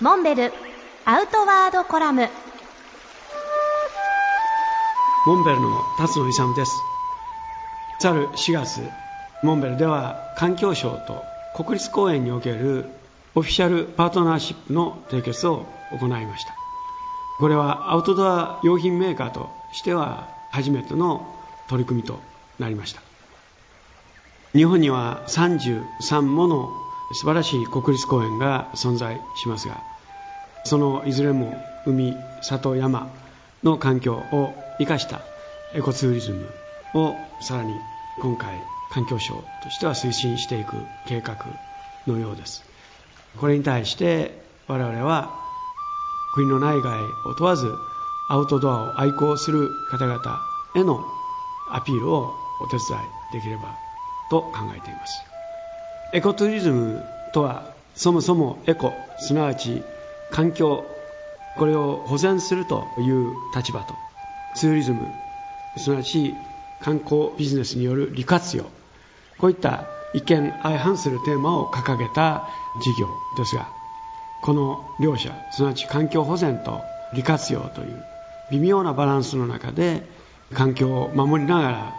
モンベルアウトワードコラム。モンベルの辰野勇です。去る4月モンベルでは環境省と国立公園におけるオフィシャルパートナーシップの締結を行いました。これはアウトドア用品メーカーとしては初めての取り組みとなりました。日本には33もの素晴らしい国立公園が存在しますがそのいずれも海里山の環境を生かしたエコツーリズムをさらに今回環境省としては推進していく計画のようです。これに対して我々は国の内外を問わずアウトドアを愛好する方々へのアピールをお手伝いできればと考えています。エコツーリズムとはそもそもエコすなわち環境これを保全するという立場と。ツーリズムすなわち観光ビジネスによる利活用。こういった一見相反するテーマを掲げた事業ですがこの両者すなわち環境保全と利活用という微妙なバランスの中で環境を守りながら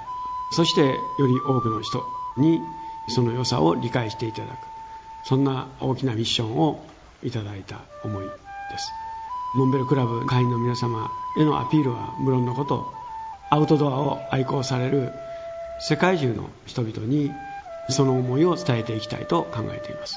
そしてより多くの人にその良さを理解していただく。そんな大きなミッションをいただいた思いです。モンベルクラブ会員の皆様へのアピールは無論のことアウトドアを愛好される世界中の人々にその思いを伝えていきたいと考えています。